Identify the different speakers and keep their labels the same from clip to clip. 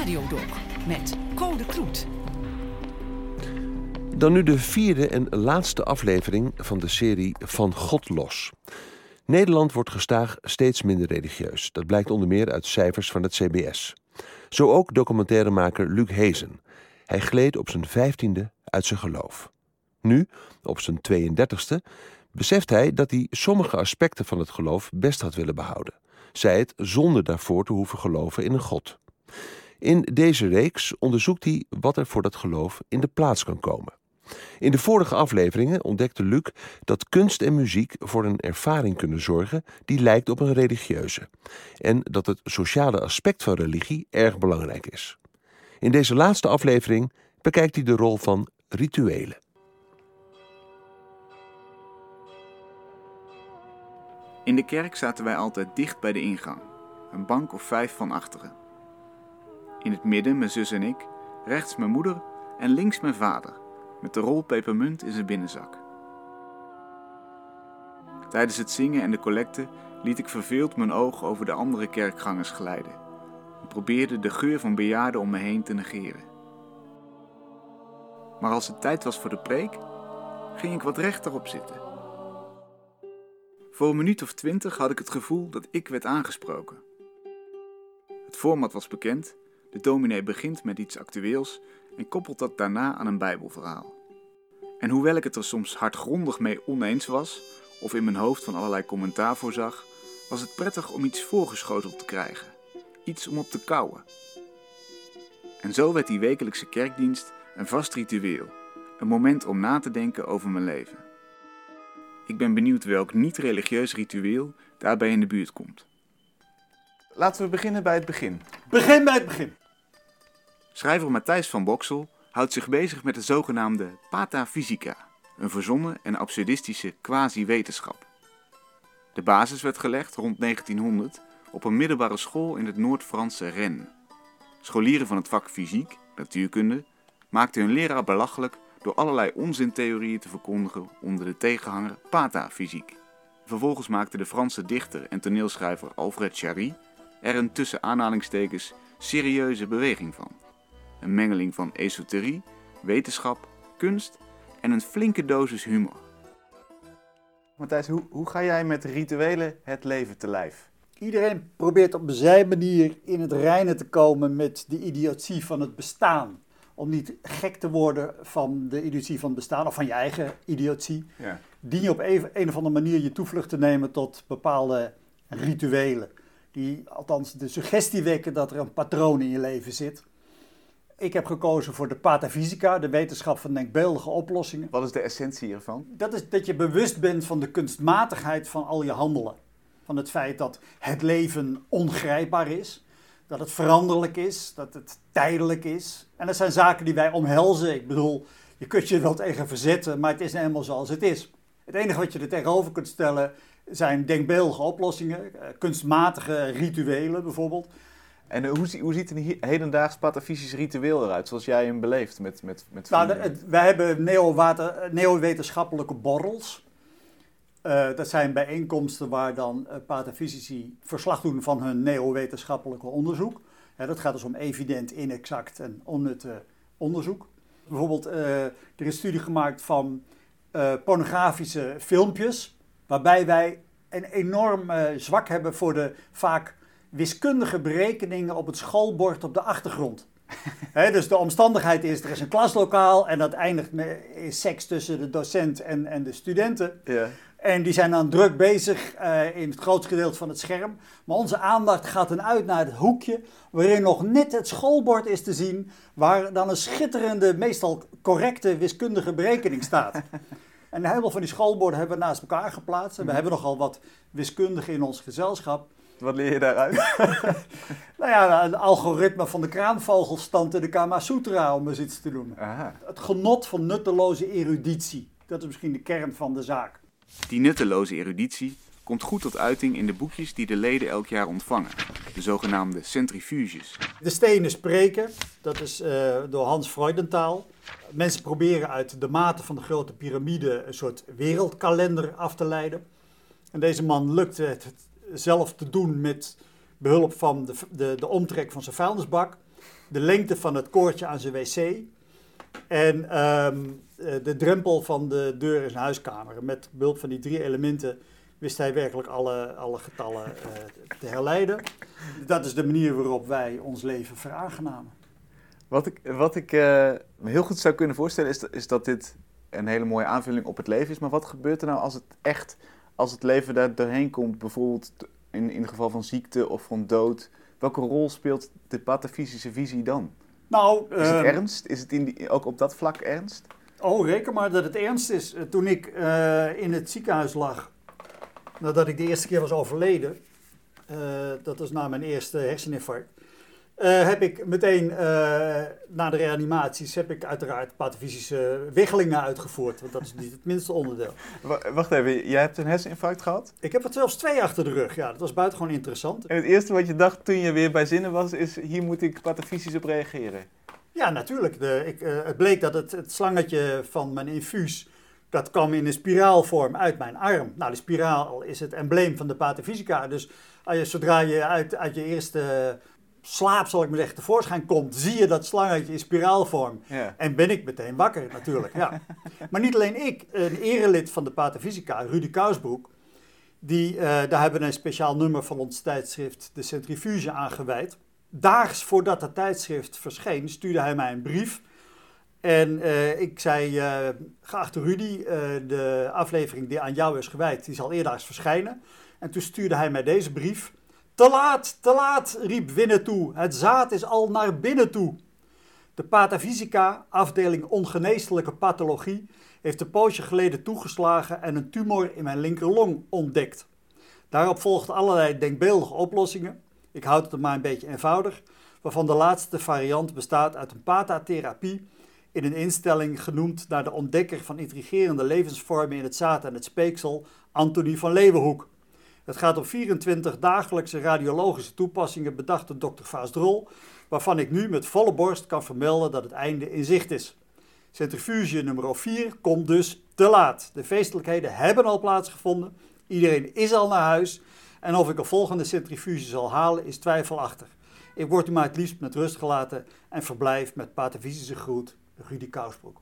Speaker 1: Radiodoc met Code Kloet.
Speaker 2: Dan nu de vierde en laatste aflevering van de serie Van God los. Nederland wordt gestaag steeds minder religieus. Dat blijkt onder meer uit cijfers van het CBS. Zo ook documentairemaker Luc Hezen. Hij gleed op zijn vijftiende uit zijn geloof. Nu, op zijn 32e, beseft hij dat hij sommige aspecten van het geloof best had willen behouden. Zij het zonder daarvoor te hoeven geloven in een God. In deze reeks onderzoekt hij wat er voor dat geloof in de plaats kan komen. In de vorige afleveringen ontdekte Luc dat kunst en muziek voor een ervaring kunnen zorgen die lijkt op een religieuze. En dat het sociale aspect van religie erg belangrijk is. In deze laatste aflevering bekijkt hij de rol van rituelen.
Speaker 3: In de kerk zaten wij altijd dicht bij de ingang, een bank of vijf van achteren. In het midden mijn zus en ik, rechts mijn moeder en links mijn vader, met de rol pepermunt in zijn binnenzak. Tijdens het zingen en de collecte liet ik verveeld mijn oog over de andere kerkgangers glijden en probeerde de geur van bejaarden om me heen te negeren. Maar als het tijd was voor de preek, ging ik wat rechterop zitten. Voor een minuut of twintig had ik het gevoel dat ik werd aangesproken. Het format was bekend. De dominee begint met iets actueels en koppelt dat daarna aan een Bijbelverhaal. En hoewel ik het er soms hardgrondig mee oneens was, of in mijn hoofd van allerlei commentaar voorzag, was het prettig om iets voorgeschoteld te krijgen. Iets om op te kouwen. En zo werd die wekelijkse kerkdienst een vast ritueel. Een moment om na te denken over mijn leven. Ik ben benieuwd welk niet-religieus ritueel daarbij in de buurt komt. Laten we beginnen bij het begin.
Speaker 4: Begin bij het begin.
Speaker 3: Schrijver Matthijs van Boksel houdt zich bezig met de zogenaamde pataphysica, een verzonnen en absurdistische quasi-wetenschap. De basis werd gelegd rond 1900 op een middelbare school in het Noord-Franse Rennes. Scholieren van het vak fysiek, natuurkunde, maakten hun leraar belachelijk door allerlei onzintheorieën te verkondigen onder de tegenhanger patafysiek. Vervolgens maakte de Franse dichter en toneelschrijver Alfred Jarry er een tussen aanhalingstekens serieuze beweging van. Een mengeling van esoterie, wetenschap, kunst en een flinke dosis humor. Matthijs, hoe, hoe ga jij met rituelen het leven te lijf?
Speaker 4: Iedereen probeert op zijn manier in het reinen te komen met de idiotie van het bestaan. Om niet gek te worden van de idiotie van het bestaan of van je eigen idiotie.
Speaker 3: Ja.
Speaker 4: Dien je op een, een of andere manier je toevlucht te nemen tot bepaalde rituelen. Die althans de suggestie wekken dat er een patroon in je leven zit. Ik heb gekozen voor de patafysica, de wetenschap van denkbeeldige oplossingen.
Speaker 3: Wat is de essentie hiervan?
Speaker 4: Dat is dat je bewust bent van de kunstmatigheid van al je handelen. Van het feit dat het leven ongrijpbaar is, dat het veranderlijk is, dat het tijdelijk is. En dat zijn zaken die wij omhelzen. Ik bedoel, je kunt je er wel tegen verzetten, maar het is eenmaal zoals het is. Het enige wat je er tegenover kunt stellen zijn denkbeeldige oplossingen, eh, kunstmatige rituelen bijvoorbeeld.
Speaker 3: En hoe, zie- hoe ziet een he- hedendaags patafysisch ritueel eruit, zoals jij hem beleeft met, met, met
Speaker 4: Nou, het- wij hebben neo-water- neo-wetenschappelijke borrels. Eh, dat zijn bijeenkomsten waar dan eh patafysici verslag doen van hun neo-wetenschappelijke onderzoek. Hè, dat gaat dus om evident, inexact en onnut eh, onderzoek. Bijvoorbeeld, eh, er is een studie gemaakt van eh, pornografische filmpjes, waarbij wij een enorm eh, zwak hebben voor de vaak wiskundige berekeningen op het schoolbord op de achtergrond. Dus de omstandigheid is, er is een klaslokaal en dat eindigt met seks tussen de docent en, en de studenten.
Speaker 3: ja.
Speaker 4: En die zijn dan druk bezig eh, in het grootste gedeelte van het scherm. Maar onze aandacht gaat dan uit naar het hoekje waarin nog net het schoolbord is te zien, waar dan een schitterende, meestal correcte wiskundige berekening staat. En helemaal van die schoolborden hebben we naast elkaar geplaatst. En we hebben nogal wat wiskundigen in ons gezelschap.
Speaker 3: Wat leer je daaruit?
Speaker 4: Nou ja, een algoritme van de kraanvogelstand in de Kama Sutra, om eens iets te noemen.
Speaker 3: Aha.
Speaker 4: Het genot van nutteloze eruditie. Dat is misschien de kern van de zaak.
Speaker 3: Die nutteloze eruditie komt goed tot uiting in de boekjes die de leden elk jaar ontvangen, de zogenaamde centrifuges.
Speaker 4: De stenen spreken, dat is eh, door Hans Freudenthal. Mensen proberen uit de maten van de grote piramide een soort wereldkalender af te leiden. En deze man lukte het zelf te doen met behulp van de, de, de omtrek van zijn vuilnisbak. de lengte van het koordje aan zijn wc en ehm, eh, de drempel van de deur in zijn huiskamer. Met behulp van die drie elementen wist hij werkelijk alle, alle getallen uh, te herleiden. Dat is de manier waarop wij ons leven veraangenamen.
Speaker 3: Wat ik, wat ik uh, me heel goed zou kunnen voorstellen is, is dat dit een hele mooie aanvulling op het leven is. Maar wat gebeurt er nou als het echt, als het leven daar doorheen komt, bijvoorbeeld in, in het geval van ziekte of van dood? Welke rol speelt de patafysische visie dan?
Speaker 4: Nou,
Speaker 3: is het uh, ernst? Is het in die, ook op dat vlak ernst?
Speaker 4: Oh, reken maar dat het ernst is. Toen ik uh, in het ziekenhuis lag, nadat ik de eerste keer was overleden, uh, dat was na mijn eerste herseninfarct, uh, heb ik meteen uh, na de reanimaties heb ik uiteraard patafysische wiggelingen uitgevoerd. Want dat is niet het minste onderdeel.
Speaker 3: Wacht even, jij hebt een herseninfarct gehad?
Speaker 4: Ik heb er zelfs twee achter de rug. Ja, dat was buitengewoon interessant.
Speaker 3: En het eerste wat je dacht toen je weer bij zinnen was, is hier moet ik patafysisch op reageren.
Speaker 4: Ja, natuurlijk. De, ik, het bleek dat het, het slangetje van mijn infuus, dat kwam in een spiraalvorm uit mijn arm. Nou, de spiraal is het embleem van de patafysica. Dus als je, zodra je uit, uit je eerste slaap, zal ik maar zeggen, tevoorschijn komt, zie je dat slangetje in spiraalvorm.
Speaker 3: Ja.
Speaker 4: En ben ik meteen wakker natuurlijk. Ja. maar niet alleen ik, een erelid van de Patafysica, Rudy Kousbroek, die, uh, daar hebben we een speciaal nummer van ons tijdschrift De Centrifuge aan gewijd. Daags voordat dat tijdschrift verscheen, stuurde hij mij een brief. En uh, ik zei, uh, geachte Rudy, de aflevering die aan jou is gewijd, die zal eerdaags verschijnen. En toen stuurde hij mij deze brief. Te laat, te laat, riep Winnetou. Het zaad is al naar binnen toe. De Patafysica, afdeling ongeneeslijke pathologie, heeft een poosje geleden toegeslagen en een tumor in mijn linkerlong ontdekt. Daarop volgden allerlei denkbeeldige oplossingen. Ik houd het maar een beetje eenvoudig, waarvan de laatste variant bestaat uit een pathatherapie in een instelling genoemd naar de ontdekker van intrigerende levensvormen in het zaad en het speeksel, Antonie van Leeuwenhoek. Het gaat om 24 dagelijkse radiologische toepassingen bedacht door dokter Vaas Drol, waarvan ik nu met volle borst kan vermelden dat het einde in zicht is. Centrifuge nummer 4 komt dus te laat. De feestelijkheden hebben al plaatsgevonden, iedereen is al naar huis en of ik een volgende centrifuge zal halen is twijfelachtig. Ik word u maar het liefst met rust gelaten en verblijf met patafysische groet, Rudy Kousbroek.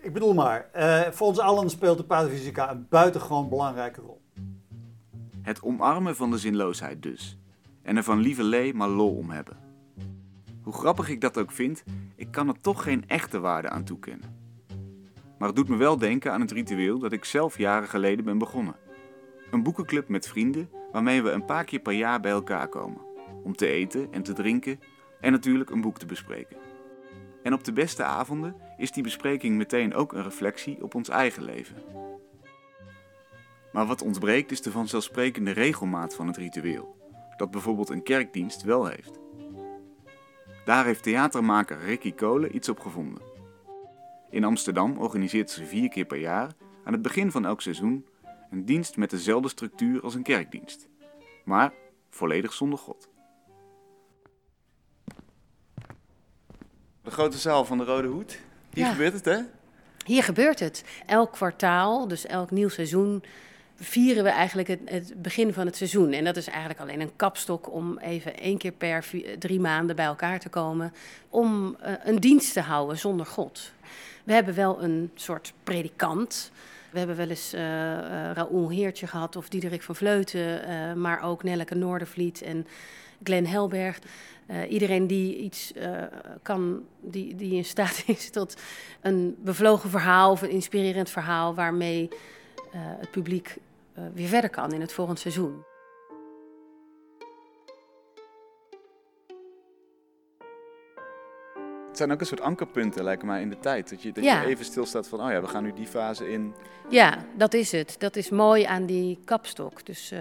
Speaker 4: Ik bedoel maar, uh, voor ons allen speelt de patafysica een buitengewoon belangrijke rol.
Speaker 3: Het omarmen van de zinloosheid dus. En er van lieverlee maar lol om hebben. Hoe grappig ik dat ook vind, ik kan er toch geen echte waarde aan toekennen. Maar het doet me wel denken aan het ritueel dat ik zelf jaren geleden ben begonnen. Een boekenclub met vrienden waarmee we een paar keer per jaar bij elkaar komen. Om te eten en te drinken en natuurlijk een boek te bespreken. En op de beste avonden is die bespreking meteen ook een reflectie op ons eigen leven. Maar wat ontbreekt is de vanzelfsprekende regelmaat van het ritueel, dat bijvoorbeeld een kerkdienst wel heeft. Daar heeft theatermaker Ricky Kolen iets op gevonden. In Amsterdam organiseert ze vier keer per jaar, aan het begin van elk seizoen, een dienst met dezelfde structuur als een kerkdienst, maar volledig zonder God. De grote zaal van de Rode Hoed, hier
Speaker 5: Ja.
Speaker 3: gebeurt het hè?
Speaker 5: Hier gebeurt het. Elk kwartaal, dus elk nieuw seizoen, vieren we eigenlijk het, het begin van het seizoen. En dat is eigenlijk alleen een kapstok om even één keer per drie maanden bij elkaar te komen. Om eh, een dienst te houden zonder God. We hebben wel een soort predikant. We hebben wel eens eh, Raoul Heertje gehad of Diederik van Vleuten, maar ook Nelleke Noordervliet en Glenn Helberg. Eh, iedereen die iets eh, kan, die, die in staat is tot een bevlogen verhaal of een inspirerend verhaal waarmee eh, het publiek weer verder kan in het volgend seizoen.
Speaker 3: Het zijn ook een soort ankerpunten, lijkt mij, in de tijd. Dat je, dat
Speaker 5: Ja.
Speaker 3: je even stilstaat van, oh ja, we gaan nu die fase in.
Speaker 5: Ja, dat is het. Dat is mooi aan die kapstok. Dus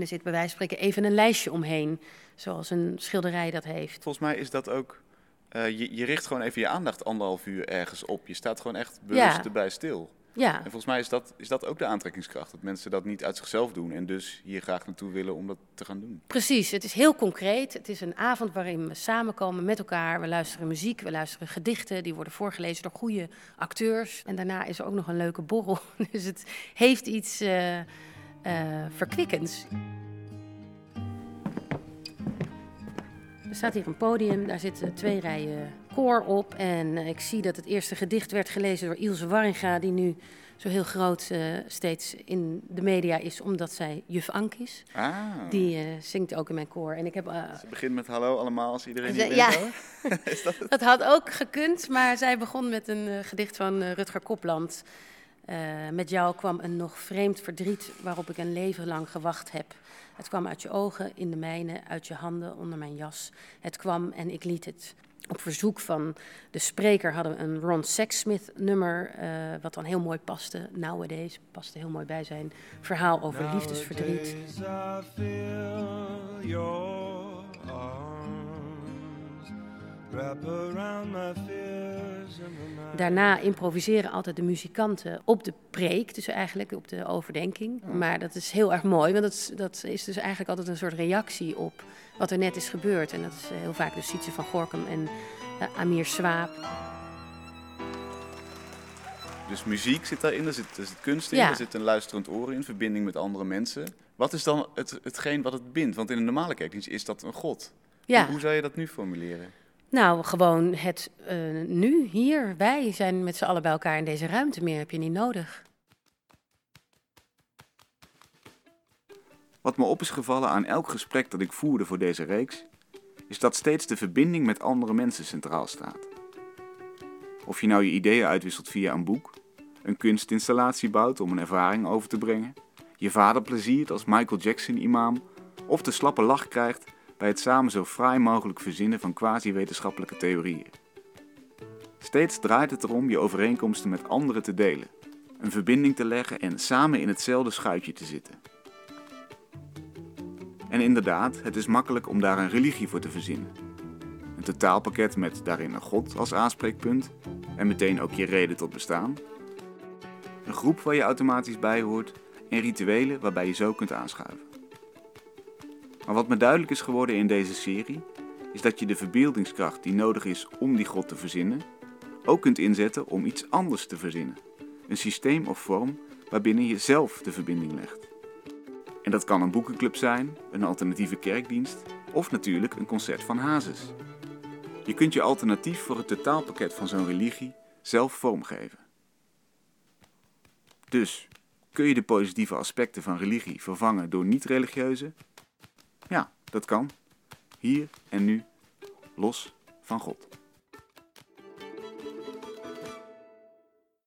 Speaker 5: er zit bij wijze van spreken even een lijstje omheen, zoals een schilderij dat heeft.
Speaker 3: Volgens mij is dat ook, eh, je, je richt gewoon even je aandacht anderhalf uur ergens op. Je staat gewoon echt bewust
Speaker 5: Ja.
Speaker 3: erbij stil.
Speaker 5: Ja,
Speaker 3: En volgens mij is dat, is dat ook de aantrekkingskracht. Dat mensen dat niet uit zichzelf doen en dus hier graag naartoe willen om dat te gaan doen.
Speaker 5: Precies, het is heel concreet. Het is een avond waarin we samenkomen met elkaar. We luisteren muziek, we luisteren gedichten. Die worden voorgelezen door goede acteurs. En daarna is er ook nog een leuke borrel. Dus het heeft iets eh eh, verkwikkends. Er staat hier een podium, daar zitten twee rijen koor op. En eh, ik zie dat het eerste gedicht werd gelezen door Ilse Warringa, die nu zo heel groot uh, steeds in de media is, omdat zij juf Ank is.
Speaker 3: Ah.
Speaker 5: Die uh, zingt ook in mijn koor. En ik heb, uh,
Speaker 3: Ze begint met hallo allemaal als iedereen hier
Speaker 5: ja.
Speaker 3: bent. is dat, het?
Speaker 5: dat had ook gekund, maar zij begon met een gedicht van Rutger Kopland. Met jou kwam een nog vreemd verdriet waarop ik een leven lang gewacht heb. Het kwam uit je ogen, in de mijne, uit je handen, onder mijn jas. Het kwam en ik liet het. Op verzoek van de spreker hadden we een Ron Sexsmith nummer, uh, wat dan heel mooi paste. Nowadays paste heel mooi bij zijn verhaal over liefdesverdriet. Daarna improviseren altijd de muzikanten op de preek, dus eigenlijk op de overdenking. Maar dat is heel erg mooi, want dat, dat is dus eigenlijk altijd een soort reactie op wat er net is gebeurd. En dat is heel vaak dus Sietse van Gorkum en uh, Amir Swaap.
Speaker 3: Dus muziek zit daarin, er zit, er zit kunst in,
Speaker 5: Ja.
Speaker 3: er zit een luisterend oor in, verbinding met andere mensen. Wat is dan het, hetgeen wat het bindt? Want in een normale kerkdienst is dat een god.
Speaker 5: Ja.
Speaker 3: Hoe zou je dat nu formuleren?
Speaker 5: Nou, gewoon het eh, nu, hier, wij zijn met z'n allen bij elkaar in deze ruimte. Meer heb je niet nodig.
Speaker 3: Wat me op is gevallen aan elk gesprek dat ik voerde voor deze reeks, is dat steeds de verbinding met andere mensen centraal staat. Of je nou je ideeën uitwisselt via een boek, een kunstinstallatie bouwt om een ervaring over te brengen, je vader pleziert als Michael Jackson-imam, of de slappe lach krijgt bij het samen zo fraai mogelijk verzinnen van quasi-wetenschappelijke theorieën. Steeds draait het erom je overeenkomsten met anderen te delen, een verbinding te leggen en samen in hetzelfde schuitje te zitten. En inderdaad, het is makkelijk om daar een religie voor te verzinnen. Een totaalpakket met daarin een god als aanspreekpunt en meteen ook je reden tot bestaan. Een groep waar je automatisch bij hoort en rituelen waarbij je zo kunt aanschuiven. Maar wat me duidelijk is geworden in deze serie, is dat je de verbeeldingskracht die nodig is om die god te verzinnen, ook kunt inzetten om iets anders te verzinnen. Een systeem of vorm waarbinnen je zelf de verbinding legt. En dat kan een boekenclub zijn, een alternatieve kerkdienst of natuurlijk een concert van Hazes. Je kunt je alternatief voor het totaalpakket van zo'n religie zelf vormgeven. Dus, kun je de positieve aspecten van religie vervangen door niet-religieuze? Dat kan. Hier en nu, los van God.